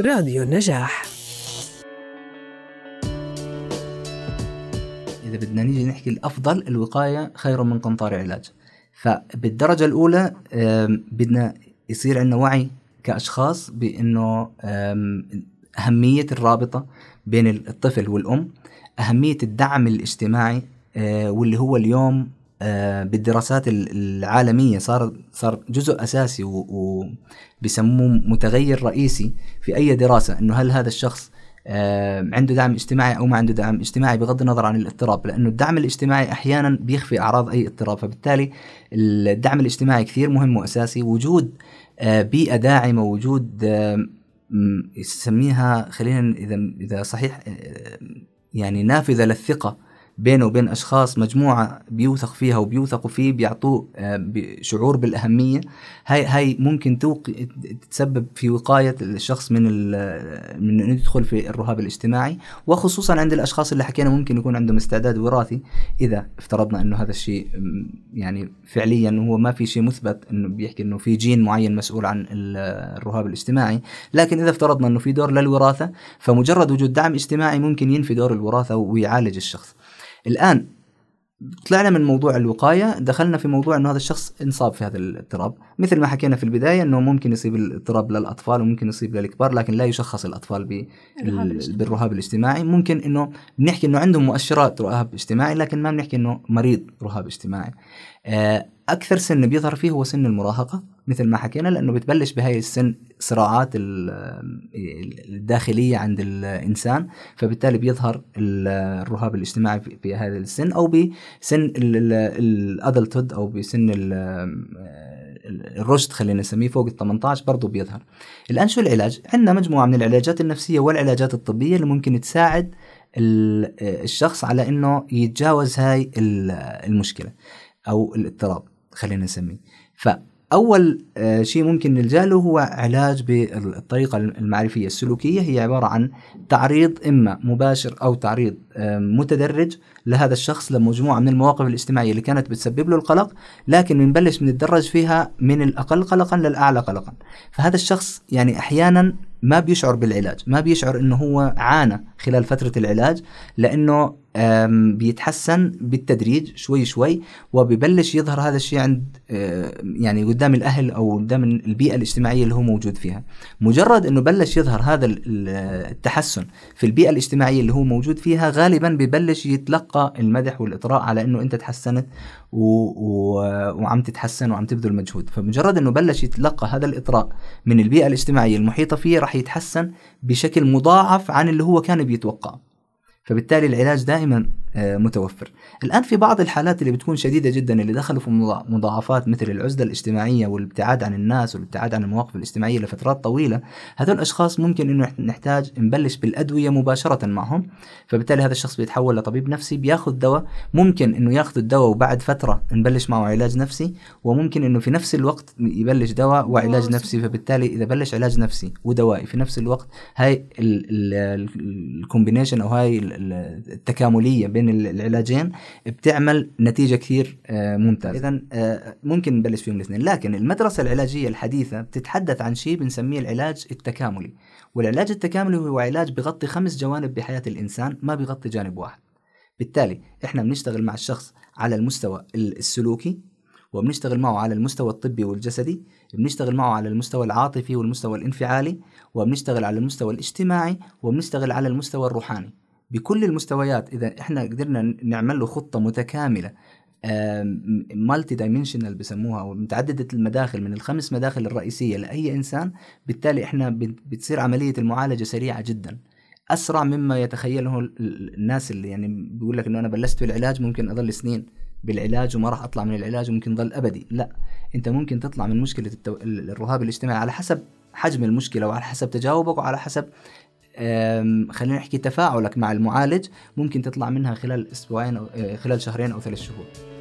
راديو النجاح. إذا بدنا نيجي نحكي الأفضل الوقاية خير من قنطار علاج. فبالدرجة الأولى بدنا يصير عندنا وعي كأشخاص بأنه أهمية الرابطة بين الطفل والأم أهمية الدعم الاجتماعي آه، واللي هو اليوم بالدراسات العالمية صار صار جزء أساسي وبسموه متغير رئيسي في أي دراسة إنه هل هذا الشخص آه، عنده دعم اجتماعي أو ما عنده دعم اجتماعي بغض النظر عن الاضطراب لأنه الدعم الاجتماعي أحيانا بيخفي أعراض أي اضطراب. فبالتالي الدعم الاجتماعي كثير مهم وأساسي. وجود بيئة داعمة وجود يسميها خلينا اذا إذا صحيح يعني نافذة للثقة بينه وبين أشخاص مجموعة بيوثق فيها وبيوثقوا فيه بيعطوه آه، شعور بالأهمية. هاي هاي ممكن توق... تتسبب في وقاية الشخص من. من إنه يدخل في الرهاب الاجتماعي. وخصوصا عند الأشخاص اللي حكينا ممكن يكون عندهم استعداد وراثي إذا افترضنا إنه هذا الشيء يعني فعليا هو ما في شيء مثبت إنه بيحكي إنه في جين معين مسؤول عن الرهاب الاجتماعي. لكن إذا افترضنا إنه في دور للوراثة فمجرد وجود دعم اجتماعي ممكن ينفي دور الوراثة ويعالج الشخص. الآن طلعنا من موضوع الوقاية دخلنا في موضوع أنه هذا الشخص انصاب في هذا الاضطراب. مثل ما حكينا في البداية أنه ممكن يصيب الاضطراب للأطفال وممكن يصيب للكبار لكن لا يشخص الأطفال بالرهاب الاجتماعي. ممكن أنه بنحكي أنه عندهم مؤشرات رهاب اجتماعي لكن ما بنحكي أنه مريض رهاب اجتماعي. أكثر سن بيظهر فيه هو سن المراهقة مثل ما حكينا لأنه بتبلش بهاي السن صراعات الداخلية عند الإنسان فبالتالي بيظهر الرهاب الاجتماعي في هذا السن أو بسن الأدلتود أو بسن الرشد خلينا نسميه فوق ال 18 برضه بيظهر. الآن شو العلاج؟ عندنا مجموعة من العلاجات النفسية والعلاجات الطبية اللي ممكن تساعد الشخص على إنه يتجاوز هاي المشكلة. أو الاضطراب خلينا نسميه. فأول آه، شيء ممكن نلجأ له هو علاج بالطريقة المعرفية السلوكية. هي عبارة عن تعريض إما مباشر أو تعريض متدرج لهذا الشخص لمجموعة من المواقف الاجتماعية اللي كانت بتسبب له القلق لكن بنبلش بنتدرج فيها من الأقل قلقا للأعلى قلقا. فهذا الشخص يعني أحيانا ما بيشعر بالعلاج ما بيشعر إنه هو عانى خلال فترة العلاج لأنه بيتحسن بالتدريج شوي شوي وبيبلش يظهر هذا الشيء عند يعني قدام الأهل أو قدام البيئة الاجتماعية اللي هو موجود فيها. مجرد إنه بلش يظهر هذا التحسن في البيئة الاجتماعية اللي هو موجود فيها غالبا ببلش يتلقى المدح والإطراء على إنه أنت تحسنت و... و... وعم تتحسن وعم تبذل مجهود. فمجرد إنه بلش يتلقى هذا الإطراء من البيئة الاجتماعية المحيطة فيه راح يتحسن بشكل مضاعف عن اللي هو كان بيتوقعه. فبالتالي العلاج دائما متوفر. الآن في بعض الحالات اللي بتكون شديدة جدا اللي دخلوا في مضاعفات مثل العزلة الاجتماعية والابتعاد عن الناس والابتعاد عن المواقف الاجتماعية لفترات طويلة هذول الأشخاص ممكن أنه نحتاج نبلش بالأدوية مباشرة معهم فبالتالي هذا الشخص بيتحول لطبيب نفسي بياخذ دواء ممكن أنه ياخذ الدواء وبعد فترة نبلش معه علاج نفسي وممكن أنه في نفس الوقت يبلش دواء وعلاج نفسي فبالتالي إذا بلش علاج نفسي ودوائي في نفس الوقت هاي الكومبينيشن أو هاي التكاملية بين العلاجين بتعمل نتيجة كثير آه، ممتازة. إذا آه، ممكن نبلش فيهم الاثنين. لكن المدرسة العلاجية الحديثة بتتحدث عن شيء بنسميه العلاج التكاملي. والعلاج التكاملي هو علاج بغطي خمس جوانب بحياة الإنسان ما بغطي جانب واحد. بالتالي إحنا بنشتغل مع الشخص على المستوى السلوكي وبنشتغل معه على المستوى الطبي والجسدي بنشتغل معه على المستوى العاطفي والمستوى الانفعالي وبنشتغل على المستوى الاجتماعي وبنشتغل على المستوى الروحاني. بكل المستويات. إذا إحنا قدرنا نعمل له خطة متكاملة مالتي دايمنشنال بسموها متعددة المداخل من الخمس مداخل الرئيسية لأي إنسان بالتالي إحنا بتصير عملية المعالجة سريعة جدا. أسرع مما يتخيله الناس اللي يعني بيقول لك إنه أنا بلشت بالعلاج ممكن اضل سنين بالعلاج وما راح أطلع من العلاج وممكن ضل أبدي. لا أنت ممكن تطلع من مشكلة التو... الرهاب الاجتماعي على حسب حجم المشكلة وعلى حسب تجاوبك وعلى حسب خلينا نحكي تفاعلك مع المعالج ممكن تطلع منها خلال أسبوعين أو آه، خلال شهرين أو ثلاث شهور.